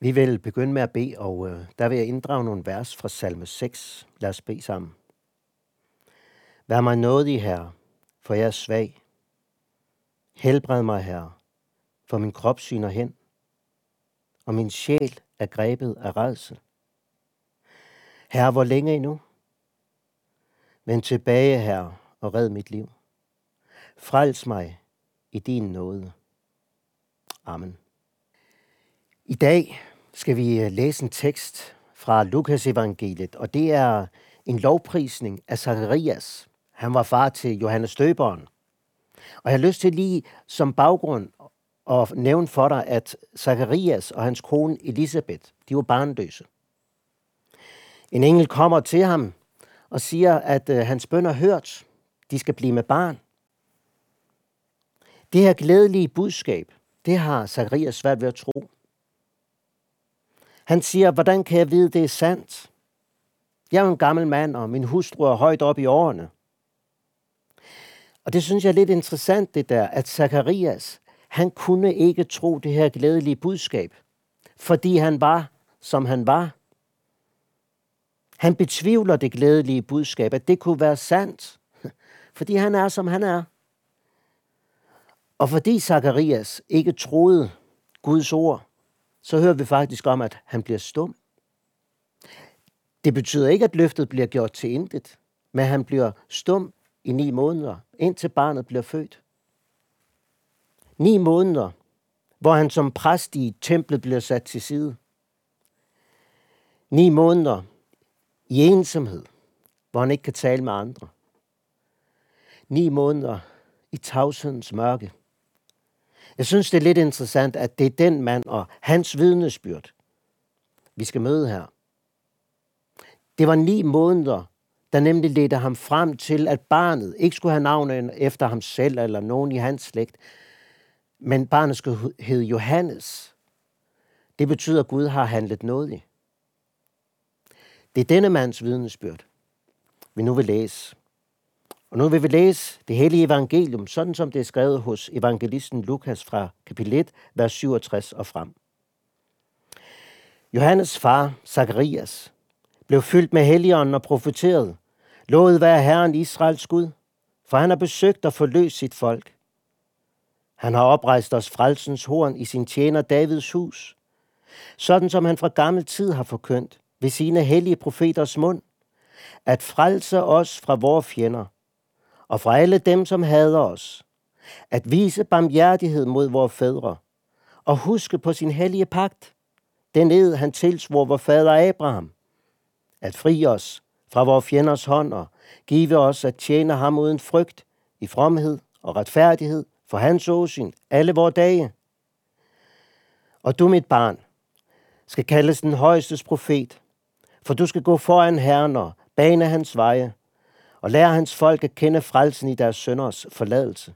Vi vil begynde med at bede, og øh, der vil jeg inddrage nogle vers fra salme 6. Lad os bede sammen. Vær mig nådig, Herre, for jeg er svag. Helbred mig, Herre, for min krop syner hen, og min sjæl er grebet af redsel. Herre, hvor længe endnu? Vend tilbage, Herre, og red mit liv. Frels mig i din nåde. Amen. I dag skal vi øh, læse en tekst fra Lukas evangeliet, og det er en lovprisning af Zacharias. Han var far til Johannes Døberen. Og jeg har lyst til lige som baggrund at nævne for dig, at Zacharias og hans kone Elisabeth, de var barnløse. En engel kommer til ham og siger, at øh, hans bøn er hørt. De skal blive med barn. Det her glædelige budskab, det har Zacharias svært ved at tro. Han siger, hvordan kan jeg vide, det er sandt? Jeg er jo en gammel mand, og min hustru er højt op i årene. Og det synes jeg er lidt interessant, det der, at Zakarias, han kunne ikke tro det her glædelige budskab, fordi han var, som han var. Han betvivler det glædelige budskab, at det kunne være sandt, fordi han er, som han er. Og fordi Zakarias ikke troede Guds ord, så hører vi faktisk om, at han bliver stum. Det betyder ikke, at løftet bliver gjort til intet, men han bliver stum i ni måneder, indtil barnet bliver født. Ni måneder, hvor han som præst i templet bliver sat til side. Ni måneder i ensomhed, hvor han ikke kan tale med andre. Ni måneder i tavshedens mørke, jeg synes, det er lidt interessant, at det er den mand og hans vidnesbyrd, vi skal møde her. Det var ni måneder, der nemlig ledte ham frem til, at barnet ikke skulle have navnet efter ham selv eller nogen i hans slægt, men barnet skulle hedde Johannes. Det betyder, at Gud har handlet noget i. Det er denne mands vidnesbyrd, vi nu vil læse. Og nu vil vi læse det hellige evangelium, sådan som det er skrevet hos evangelisten Lukas fra kapitel 1, vers 67 og frem. Johannes far, Zakarias, blev fyldt med helligånden og profeteret. Lovet være Herren Israels Gud, for han har besøgt og forløst sit folk. Han har oprejst os frelsens horn i sin tjener Davids hus, sådan som han fra gammel tid har forkyndt ved sine hellige profeters mund, at frelse os fra vores fjender og fra alle dem, som hader os, at vise barmhjertighed mod vores fædre, og huske på sin hellige pagt, den ed, han tilsvor vor fader Abraham, at fri os fra vores fjenders hånd og give os at tjene ham uden frygt, i fromhed og retfærdighed for hans åsyn alle vores dage. Og du, mit barn, skal kaldes den højestes profet, for du skal gå foran Herren og bane hans veje, og lære hans folk at kende frelsen i deres sønders forladelse.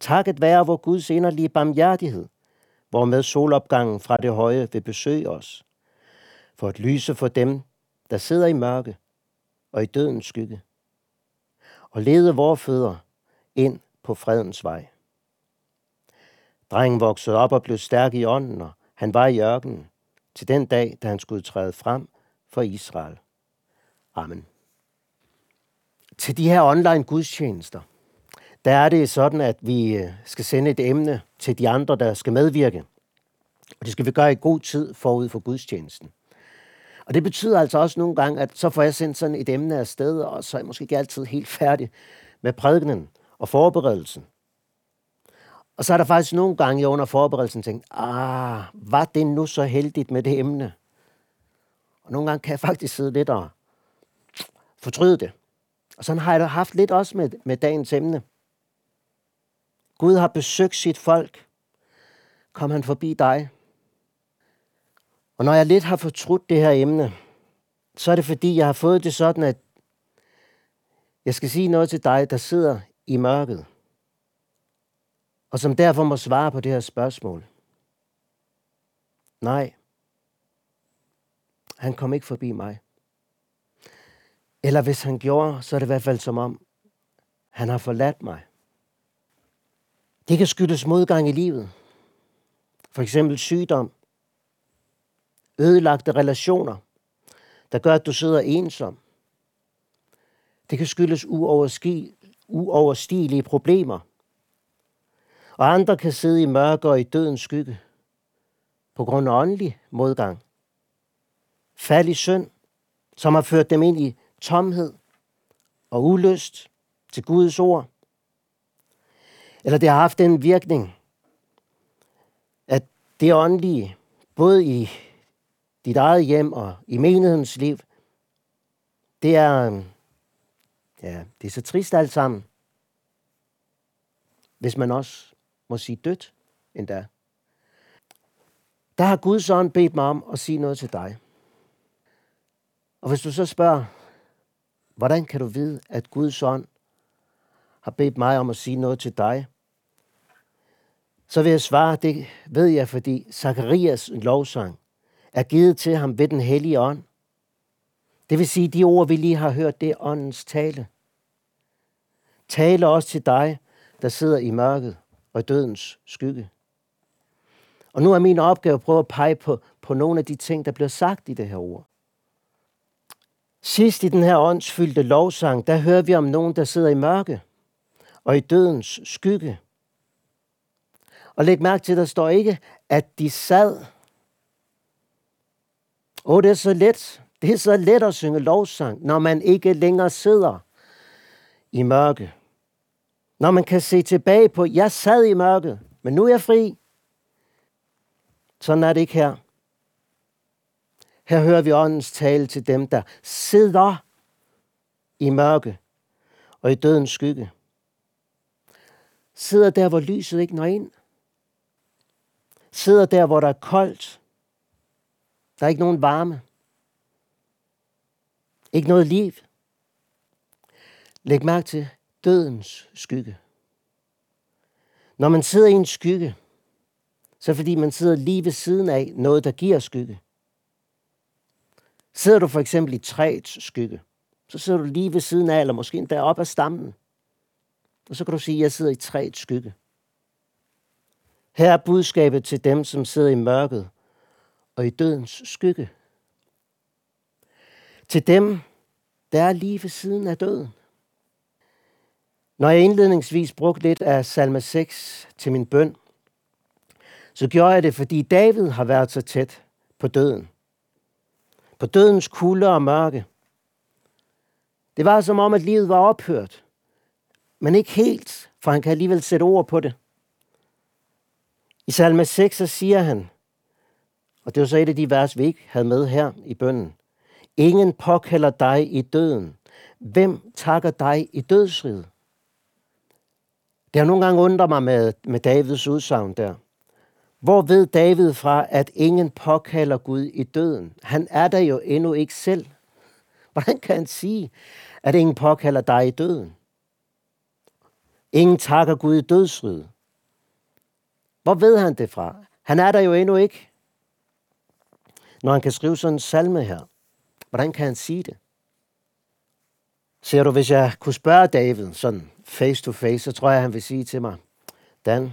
Takket være vor Guds inderlige barmhjertighed, hvormed solopgangen fra det høje vil besøge os, for at lyse for dem, der sidder i mørke og i dødens skygge, og lede vores fødder ind på fredens vej. Drengen voksede op og blev stærk i ånden, og han var i ørkenen til den dag, da han skulle træde frem for Israel. Amen til de her online gudstjenester, der er det sådan, at vi øh, skal sende et emne til de andre, der skal medvirke. Og det skal vi gøre i god tid forud for gudstjenesten. Og det betyder altså også nogle gange, at så får jeg sendt sådan et emne af sted, og så er jeg måske ikke altid helt færdig med prædikenen og forberedelsen. Og så er der faktisk nogle gange under forberedelsen tænkt, ah, var det nu så heldigt med det emne? Og nogle gange kan jeg faktisk sidde lidt og fortryde det. Og sådan har jeg haft lidt også med, med dagens emne. Gud har besøgt sit folk. Kom han forbi dig. Og når jeg lidt har fortrudt det her emne, så er det fordi, jeg har fået det sådan, at jeg skal sige noget til dig, der sidder i mørket, og som derfor må svare på det her spørgsmål. Nej, han kom ikke forbi mig. Eller hvis han gjorde, så er det i hvert fald som om, han har forladt mig. Det kan skyldes modgang i livet. For eksempel sygdom. ødelagte relationer, der gør, at du sidder ensom. Det kan skyldes uoverstigelige problemer. Og andre kan sidde i mørke og i dødens skygge på grund af åndelig modgang. Fald i synd, som har ført dem ind i tomhed og ulyst til Guds ord. Eller det har haft den virkning, at det åndelige, både i dit eget hjem og i menighedens liv, det er, ja, det er så trist alt sammen, hvis man også må sige dødt endda. Der har Guds ånd bedt mig om at sige noget til dig. Og hvis du så spørger, hvordan kan du vide, at Guds ånd har bedt mig om at sige noget til dig, så vil jeg svare, det ved jeg, fordi Zakarias lovsang er givet til ham ved den hellige ånd. Det vil sige, de ord, vi lige har hørt, det er åndens tale. Tale også til dig, der sidder i mørket og dødens skygge. Og nu er min opgave at prøve at pege på, på nogle af de ting, der bliver sagt i det her ord. Sidst i den her åndsfyldte lovsang, der hører vi om nogen, der sidder i mørke og i dødens skygge. Og læg mærke til, der står ikke, at de sad. Åh, det er så let. Det er så let at synge lovsang, når man ikke længere sidder i mørke. Når man kan se tilbage på, jeg sad i mørket, men nu er jeg fri. Sådan er det ikke her. Her hører vi åndens tale til dem, der sidder i mørke og i dødens skygge. Sidder der, hvor lyset ikke når ind. Sidder der, hvor der er koldt. Der er ikke nogen varme. Ikke noget liv. Læg mærke til dødens skygge. Når man sidder i en skygge, så fordi man sidder lige ved siden af noget, der giver skygge. Sidder du for eksempel i træets skygge, så sidder du lige ved siden af, eller måske endda op ad stammen. Og så kan du sige, at jeg sidder i træets skygge. Her er budskabet til dem, som sidder i mørket og i dødens skygge. Til dem, der er lige ved siden af døden. Når jeg indledningsvis brugte lidt af salme 6 til min bøn, så gjorde jeg det, fordi David har været så tæt på døden. På dødens kulde og mørke. Det var som om, at livet var ophørt. Men ikke helt, for han kan alligevel sætte ord på det. I salme 6 så siger han, og det var så et af de vers, vi ikke havde med her i bønden. Ingen påkalder dig i døden. Hvem takker dig i dødsriget? Det har nogle gange undret mig med, med Davids udsagn der. Hvor ved David fra, at ingen påkalder Gud i døden? Han er der jo endnu ikke selv. Hvordan kan han sige, at ingen påkalder dig i døden? Ingen takker Gud i dødsryd. Hvor ved han det fra? Han er der jo endnu ikke. Når han kan skrive sådan en salme her, hvordan kan han sige det? Ser du, hvis jeg kunne spørge David sådan face to face, så tror jeg, han vil sige til mig, Dan,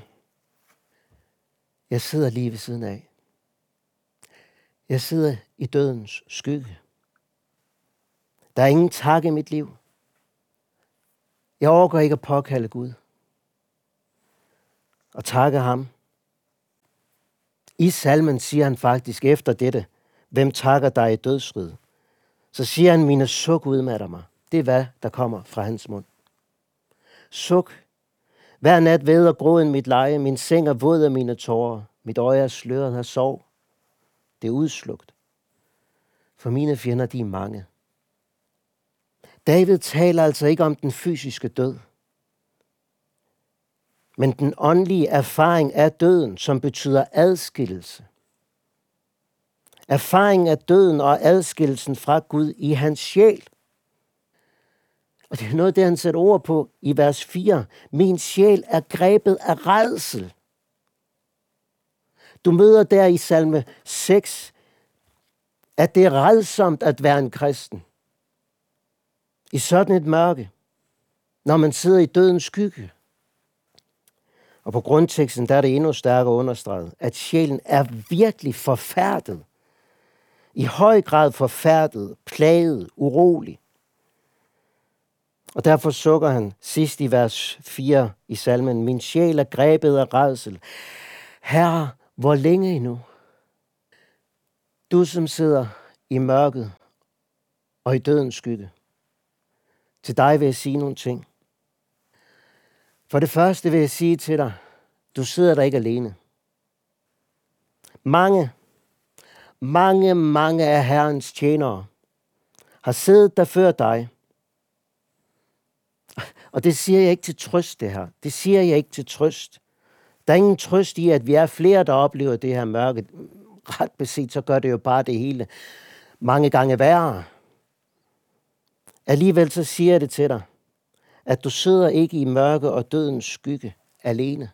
jeg sidder lige ved siden af. Jeg sidder i dødens skygge. Der er ingen tak i mit liv. Jeg overgår ikke at påkalde Gud. Og takke ham. I salmen siger han faktisk efter dette, hvem takker dig i dødsrid? Så siger han, mine suk udmatter mig. Det er hvad, der kommer fra hans mund. Suk. Hver nat ved og gråden mit leje, min seng er våd af mine tårer. Mit øje er sløret af sov. Det er udslugt. For mine fjender, de er mange. David taler altså ikke om den fysiske død, men den åndelige erfaring af døden, som betyder adskillelse. Erfaringen af døden og adskillelsen fra Gud i hans sjæl. Og det er noget, det han sætter ord på i vers 4. Min sjæl er grebet af redsel. Du møder der i salme 6, at det er redsomt at være en kristen. I sådan et mørke, når man sidder i dødens skygge. Og på grundteksten der er det endnu stærkere understreget, at sjælen er virkelig forfærdet i høj grad forfærdet, plaget, urolig. Og derfor sukker han sidst i vers 4 i salmen, Min sjæl er grebet af redsel. Herre, hvor længe endnu? Du som sidder i mørket og i dødens skygge. Til dig vil jeg sige nogle ting. For det første vil jeg sige til dig, du sidder der ikke alene. Mange, mange, mange af Herrens tjenere har siddet der før dig. Og det siger jeg ikke til trøst, det her. Det siger jeg ikke til trøst. Der er ingen trøst i, at vi er flere, der oplever det her mørke. Ret beset, så gør det jo bare det hele mange gange værre. Alligevel så siger jeg det til dig, at du sidder ikke i mørke og dødens skygge alene.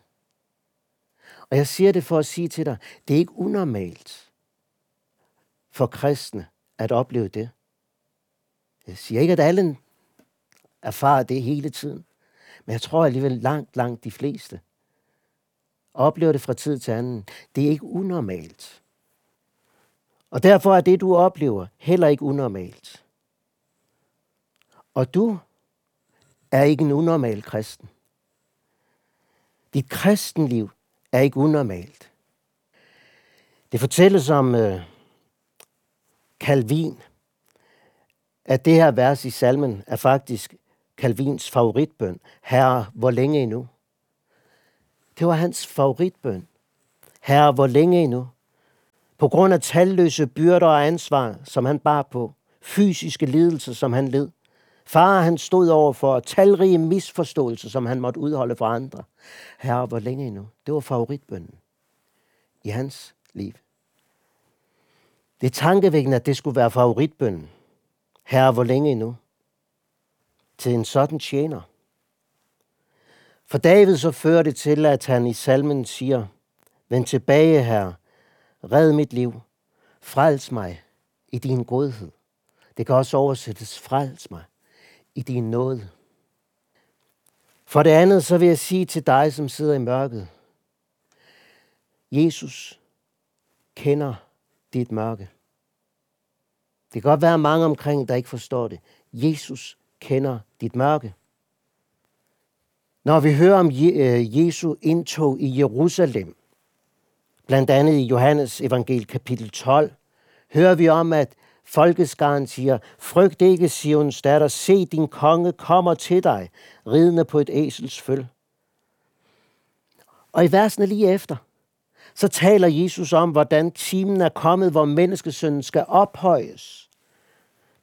Og jeg siger det for at sige til dig, det er ikke unormalt for kristne at opleve det. Jeg siger ikke, at alle erfarer det hele tiden. Men jeg tror alligevel langt, langt de fleste oplever det fra tid til anden. Det er ikke unormalt. Og derfor er det, du oplever, heller ikke unormalt. Og du er ikke en unormal kristen. Dit kristenliv er ikke unormalt. Det fortælles om uh, Calvin, at det her vers i salmen er faktisk Calvins favoritbøn. Herre, hvor længe endnu? Det var hans favoritbøn. Herre, hvor længe endnu? På grund af talløse byrder og ansvar, som han bar på, fysiske lidelser, som han led, Far, han stod over for talrige misforståelser, som han måtte udholde for andre. Herre, hvor længe endnu? Det var favoritbønnen i hans liv. Det er tankevækkende, at det skulle være favoritbønnen. Herre, hvor længe endnu? Til en sådan tjener. For David så fører det til, at han i salmen siger, Vend tilbage, Herre, red mit liv, frels mig i din godhed. Det kan også oversættes, frels mig i din nåde. For det andet, så vil jeg sige til dig, som sidder i mørket, Jesus kender dit mørke. Det kan godt være mange omkring, der ikke forstår det. Jesus kender dit mørke. Når vi hører om øh, Jesu indtog i Jerusalem, blandt andet i Johannes evangel kapitel 12, hører vi om, at Folkeskaren siger, frygt ikke, Sions datter, se din konge kommer til dig, ridende på et æsels føl. Og i versene lige efter, så taler Jesus om, hvordan timen er kommet, hvor menneskesønnen skal ophøjes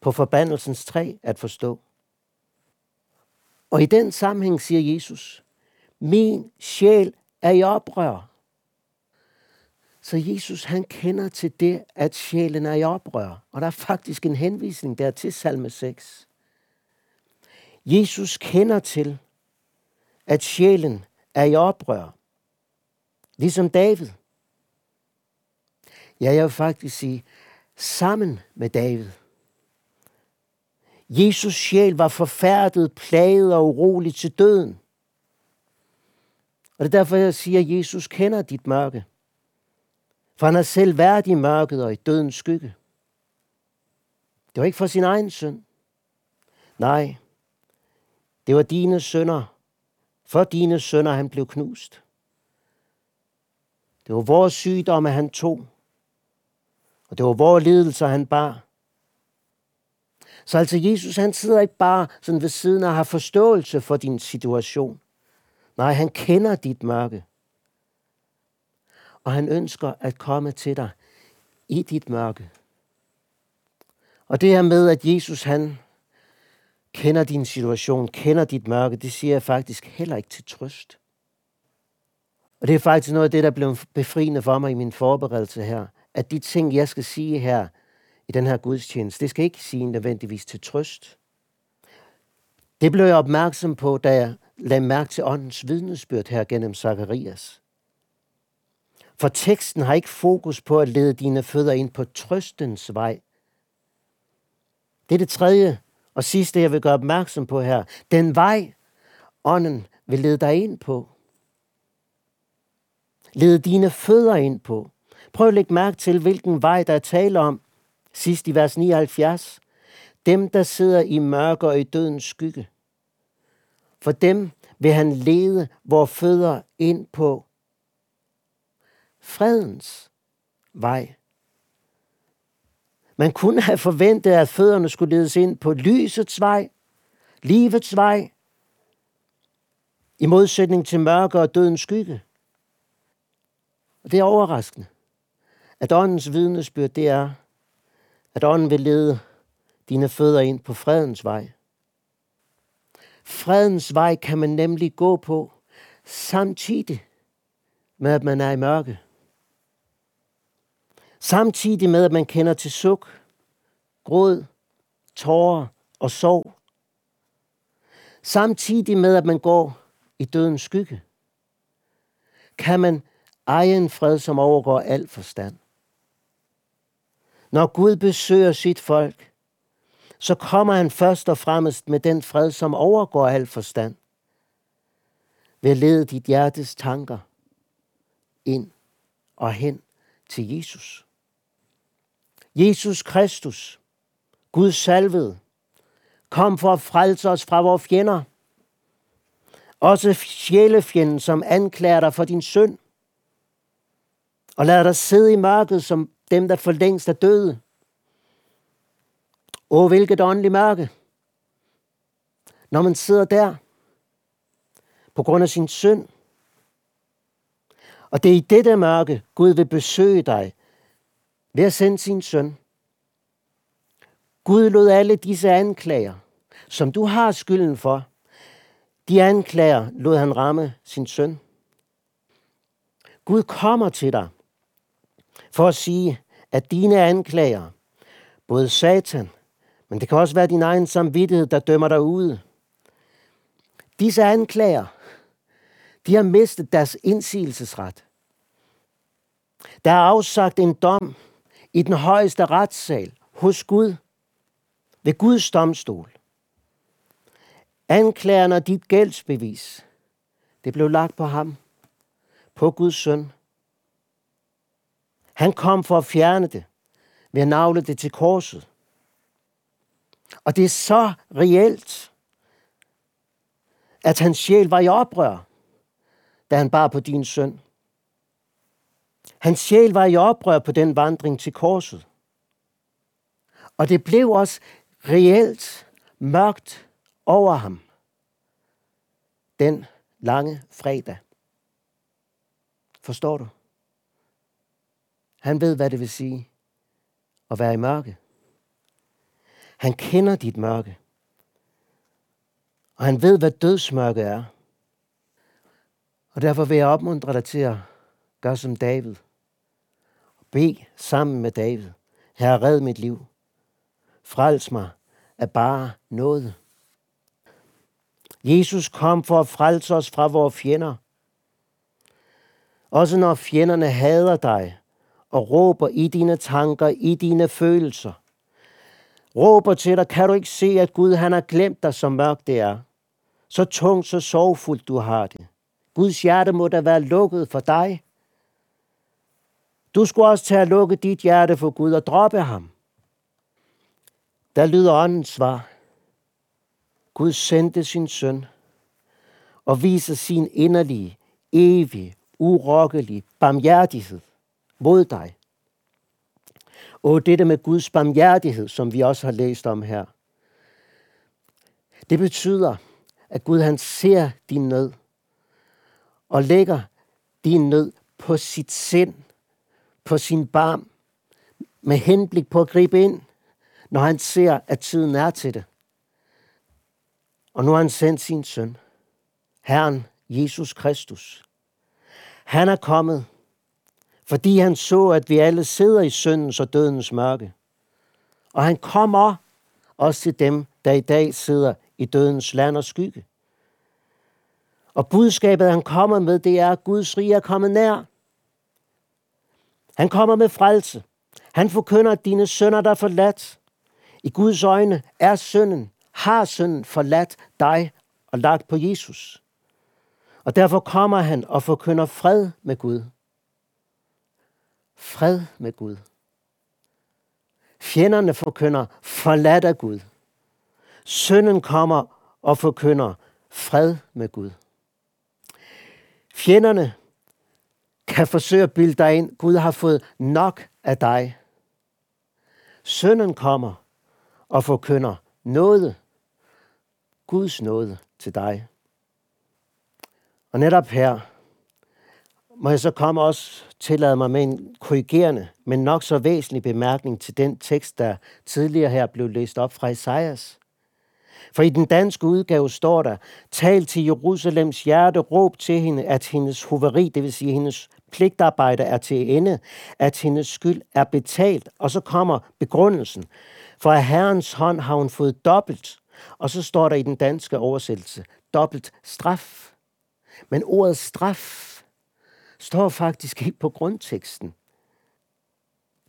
på forbandelsens træ at forstå. Og i den sammenhæng siger Jesus, min sjæl er i oprør. Så Jesus han kender til det, at sjælen er i oprør. Og der er faktisk en henvisning der til salme 6. Jesus kender til, at sjælen er i oprør. Ligesom David. Ja, jeg vil faktisk sige, sammen med David. Jesus sjæl var forfærdet, plaget og urolig til døden. Og det er derfor, jeg siger, at Jesus kender dit mørke. For han har selv været i mørket og i dødens skygge. Det var ikke for sin egen synd. Nej, det var dine sønder. For dine sønder han blev knust. Det var vores sygdomme, han tog. Og det var vores lidelser, han bar. Så altså Jesus, han sidder ikke bare sådan ved siden og har forståelse for din situation. Nej, han kender dit mørke og han ønsker at komme til dig i dit mørke. Og det her med, at Jesus han kender din situation, kender dit mørke, det siger jeg faktisk heller ikke til trøst. Og det er faktisk noget af det, der blev befriende for mig i min forberedelse her, at de ting, jeg skal sige her i den her gudstjeneste, det skal ikke sige nødvendigvis til trøst. Det blev jeg opmærksom på, da jeg lagde mærke til åndens vidnesbyrd her gennem Zakarias. For teksten har ikke fokus på at lede dine fødder ind på trøstens vej. Det er det tredje og sidste, jeg vil gøre opmærksom på her. Den vej, ånden vil lede dig ind på. Lede dine fødder ind på. Prøv at lægge mærke til, hvilken vej der er tale om Sidst i vers 79. Dem, der sidder i mørke og i dødens skygge. For dem vil han lede vores fødder ind på fredens vej. Man kunne have forventet, at fødderne skulle ledes ind på lysets vej, livets vej, i modsætning til mørke og dødens skygge. Og det er overraskende, at åndens vidnesbyrd, det er, at ånden vil lede dine fødder ind på fredens vej. Fredens vej kan man nemlig gå på samtidig med, at man er i mørke. Samtidig med, at man kender til suk, gråd, tårer og sorg. Samtidig med, at man går i dødens skygge, kan man eje en fred, som overgår al forstand. Når Gud besøger sit folk, så kommer han først og fremmest med den fred, som overgår al forstand. Ved at lede dit hjertes tanker ind og hen til Jesus. Jesus Kristus, Guds salvede, kom for at frelse os fra vores fjender. Også sjælefjenden, som anklager dig for din synd. Og lader dig sidde i mørket som dem, der for længst er døde. Åh, hvilket åndeligt mørke. Når man sidder der, på grund af sin synd. Og det er i dette mørke, Gud vil besøge dig ved at sende sin søn. Gud lod alle disse anklager, som du har skylden for, de anklager lod han ramme sin søn. Gud kommer til dig for at sige, at dine anklager, både Satan, men det kan også være din egen samvittighed, der dømmer dig ude. Disse anklager, de har mistet deres indsigelsesret. Der er afsagt en dom i den højeste retssal hos Gud, ved Guds domstol. Anklagerne og dit gældsbevis, det blev lagt på ham, på Guds søn. Han kom for at fjerne det, ved at navle det til korset. Og det er så reelt, at hans sjæl var i oprør, da han bar på din søn. Hans sjæl var i oprør på den vandring til korset. Og det blev også reelt mørkt over ham den lange fredag. Forstår du? Han ved, hvad det vil sige at være i mørke. Han kender dit mørke. Og han ved, hvad dødsmørke er. Og derfor vil jeg opmuntre dig til at gøre som David. Og bed sammen med David. Herre, red mit liv. Frels mig af bare noget. Jesus kom for at frelse os fra vores fjender. Også når fjenderne hader dig og råber i dine tanker, i dine følelser. Råber til dig, kan du ikke se, at Gud han har glemt dig, så mørkt det er. Så tungt, så sorgfuldt du har det. Guds hjerte må da være lukket for dig. Du skulle også tage at lukke dit hjerte for Gud og droppe ham. Der lyder åndens svar. Gud sendte sin søn og viser sin inderlige, evige, urokkelige barmhjertighed mod dig. Og dette med Guds barmhjertighed, som vi også har læst om her, det betyder, at Gud han ser din nød og lægger din nød på sit sind, på sin barm, med henblik på at gribe ind, når han ser, at tiden er til det. Og nu har han sendt sin søn, Herren Jesus Kristus. Han er kommet, fordi han så, at vi alle sidder i syndens og dødens mørke. Og han kommer også til dem, der i dag sidder i dødens land og skygge. Og budskabet, han kommer med, det er, at Guds rige er kommet nær. Han kommer med frelse. Han forkynder, at dine sønner, der er forladt. I Guds øjne er synden har synden forladt dig og lagt på Jesus. Og derfor kommer han og forkynder fred med Gud. Fred med Gud. Fjenderne forkynder forladt af Gud. Sønnen kommer og forkynder fred med Gud. Fjenderne kan forsøge at bilde dig ind. Gud har fået nok af dig. Sønnen kommer og forkynder noget. Guds nåde til dig. Og netop her må jeg så komme også tillade mig med en korrigerende, men nok så væsentlig bemærkning til den tekst, der tidligere her blev læst op fra Esajas. For i den danske udgave står der, tal til Jerusalems hjerte, råb til hende, at hendes hoveri, det vil sige hendes pligtarbejde er til ende, at hendes skyld er betalt. Og så kommer begrundelsen. For af Herrens hånd har hun fået dobbelt. Og så står der i den danske oversættelse, dobbelt straf. Men ordet straf står faktisk ikke på grundteksten.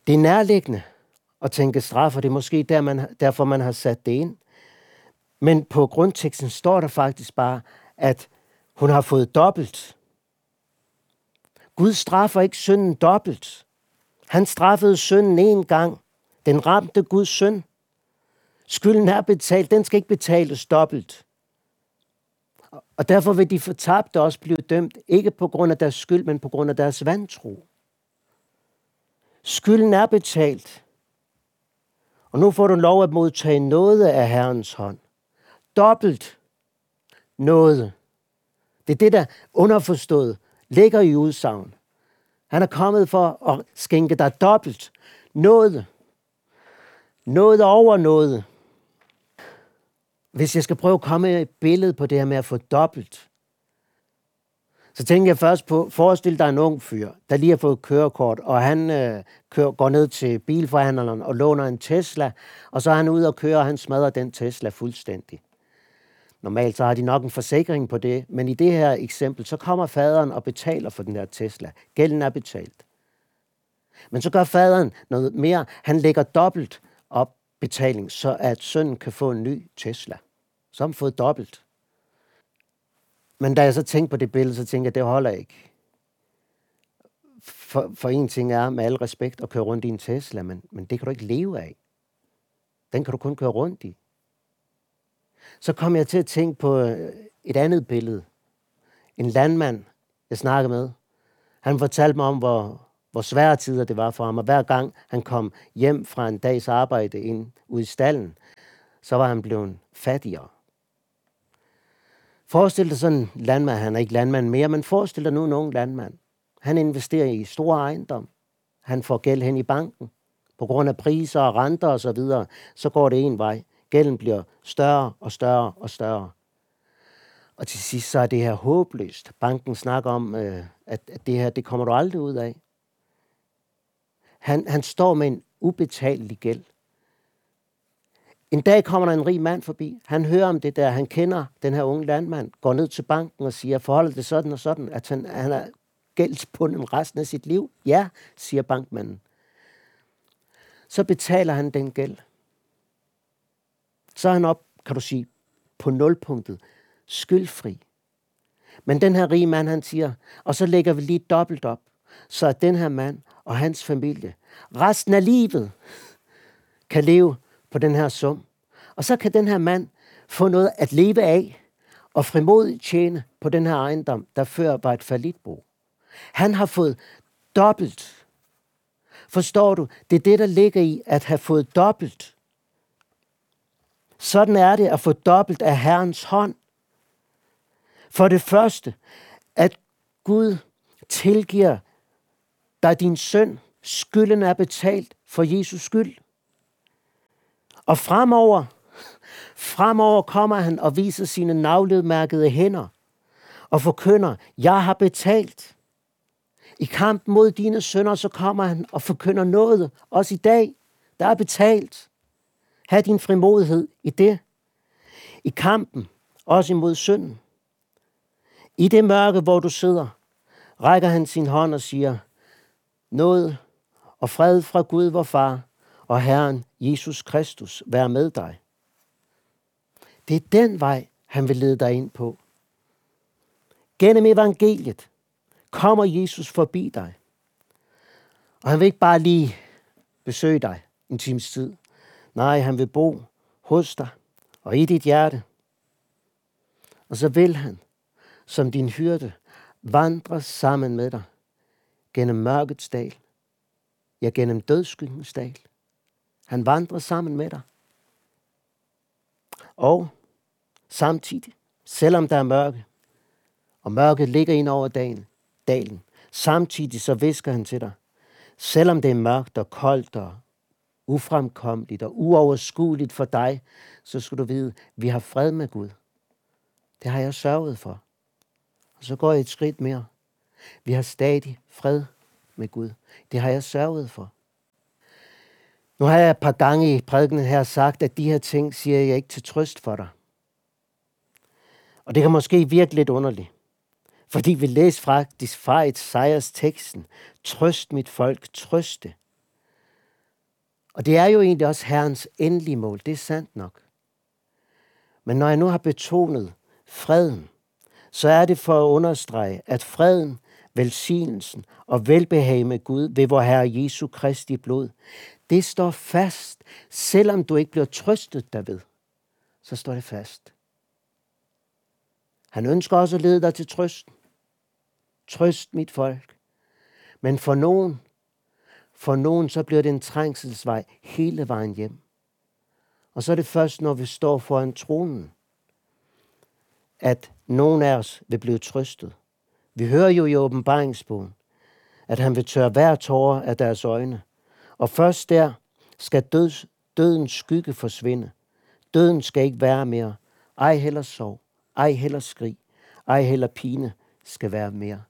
Det er nærliggende at tænke straf, og det er måske der, man, derfor, man har sat det ind. Men på grundteksten står der faktisk bare, at hun har fået dobbelt. Gud straffer ikke synden dobbelt. Han straffede synden en gang. Den ramte Guds synd. Skylden er betalt. Den skal ikke betales dobbelt. Og derfor vil de fortabte også blive dømt, ikke på grund af deres skyld, men på grund af deres vantro. Skylden er betalt. Og nu får du lov at modtage noget af Herrens hånd. Dobbelt noget. Det er det, der underforstået ligger i udsagn. Han er kommet for at skænke dig dobbelt noget. Noget over noget. Hvis jeg skal prøve at komme med et billede på det her med at få dobbelt, så tænker jeg først på, forestil dig en ung fyr, der lige har fået kørekort, og han øh, kører, går ned til bilforhandleren og låner en Tesla, og så er han ude og køre, og han smadrer den Tesla fuldstændig. Normalt så har de nok en forsikring på det, men i det her eksempel, så kommer faderen og betaler for den her Tesla. Gælden er betalt. Men så gør faderen noget mere. Han lægger dobbelt op betaling, så at sønnen kan få en ny Tesla. Så har han fået dobbelt. Men da jeg så tænkte på det billede, så tænkte jeg, det holder ikke. For, for en ting er med al respekt at køre rundt i en Tesla, men, men det kan du ikke leve af. Den kan du kun køre rundt i. Så kom jeg til at tænke på øh, et andet billede. En landmand, jeg snakkede med. Han fortalte mig om, hvor, hvor svære tider det var for ham. Og hver gang han kom hjem fra en dags arbejde ind ud i stallen, så var han blevet fattigere. Forestil dig sådan en landmand, han er ikke landmand mere, men forestil dig nu en ung landmand. Han investerer i store ejendom. Han får gæld hen i banken. På grund af priser og renter osv., så videre, så går det en vej. Gælden bliver større og større og større. Og til sidst så er det her håbløst. Banken snakker om, øh, at det her, det kommer du aldrig ud af. Han, han står med en ubetalelig gæld. En dag kommer der en rig mand forbi. Han hører om det der. Han kender den her unge landmand. Går ned til banken og siger, forholder det sådan og sådan, at han, han er gældsbunden resten af sit liv? Ja, siger bankmanden. Så betaler han den gæld. Så er han op, kan du sige, på nulpunktet. Skyldfri. Men den her rige mand, han siger, og så lægger vi lige dobbelt op, så at den her mand og hans familie resten af livet kan leve på den her sum. Og så kan den her mand få noget at leve af og frimodigt tjene på den her ejendom, der før var et falitbo. Han har fået dobbelt. Forstår du? Det er det, der ligger i at have fået dobbelt. Sådan er det at få dobbelt af Herrens hånd. For det første, at Gud tilgiver dig din søn. Skylden er betalt for Jesus skyld. Og fremover, fremover kommer han og viser sine navledmærkede hænder og forkynder, jeg har betalt. I kamp mod dine sønner, så kommer han og forkynder noget. Også i dag, der er betalt. Ha' din frimodighed i det. I kampen, også imod synden. I det mørke, hvor du sidder, rækker han sin hånd og siger, Nåd og fred fra Gud, vor far, og Herren Jesus Kristus være med dig. Det er den vej, han vil lede dig ind på. Gennem evangeliet kommer Jesus forbi dig. Og han vil ikke bare lige besøge dig en times tid. Nej, han vil bo hos dig og i dit hjerte. Og så vil han, som din hyrde, vandre sammen med dig gennem mørkets dal, ja, gennem dødskyggens dal. Han vandrer sammen med dig. Og samtidig, selvom der er mørke, og mørket ligger ind over dagen, dalen, samtidig så visker han til dig, selvom det er mørkt og koldt og ufremkommeligt og uoverskueligt for dig, så skal du vide, vi har fred med Gud. Det har jeg sørget for. Og så går jeg et skridt mere. Vi har stadig fred med Gud. Det har jeg sørget for. Nu har jeg et par gange i prædikenen her sagt, at de her ting siger jeg ikke til trøst for dig. Og det kan måske virke lidt underligt. Fordi vi læser faktisk fra et sejers teksten, trøst mit folk, trøste. Og det er jo egentlig også Herrens endelige mål, det er sandt nok. Men når jeg nu har betonet freden, så er det for at understrege, at freden, velsignelsen og velbehag med Gud ved vor Herre Jesu Kristi blod, det står fast, selvom du ikke bliver trøstet derved. Så står det fast. Han ønsker også at lede dig til trøsten. Trøst mit folk. Men for nogen, for nogen så bliver det en trængselsvej hele vejen hjem. Og så er det først, når vi står foran tronen, at nogen af os vil blive trøstet. Vi hører jo i åbenbaringsbogen, at han vil tørre hver tårer af deres øjne. Og først der skal døds, dødens skygge forsvinde. Døden skal ikke være mere. Ej heller sorg, ej heller skrig, ej heller pine skal være mere.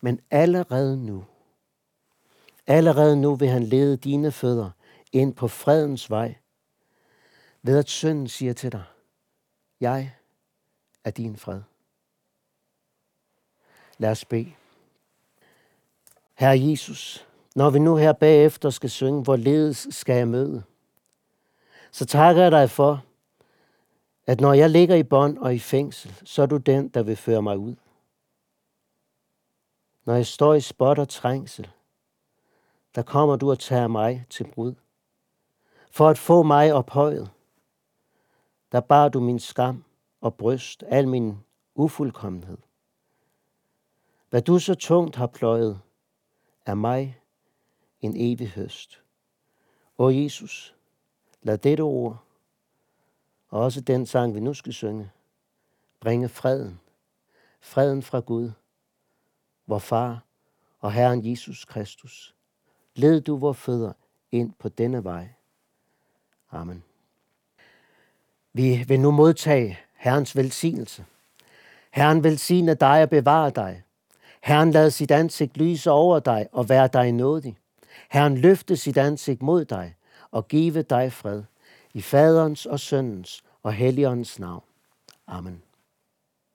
Men allerede nu, allerede nu vil han lede dine fødder ind på fredens vej, ved at sønnen siger til dig, jeg er din fred. Lad os bede. Herre Jesus, når vi nu her bagefter skal synge, hvor ledes skal jeg møde, så takker jeg dig for, at når jeg ligger i bånd og i fængsel, så er du den, der vil føre mig ud. Når jeg står i spot og trængsel, der kommer du og tager mig til brud. For at få mig ophøjet, der bar du min skam og bryst, al min ufuldkommenhed. Hvad du så tungt har pløjet, er mig en evig høst. O Jesus, lad dette ord, og også den sang, vi nu skal synge, bringe freden, freden fra Gud, vor far og Herren Jesus Kristus. Led du vor fødder ind på denne vej. Amen. Vi vil nu modtage Herrens velsignelse. Herren velsigne dig og bevare dig. Herren lad sit ansigt lyse over dig og være dig nådig. Herren løfte sit ansigt mod dig og give dig fred. I faderens og søndens og helligåndens navn. Amen.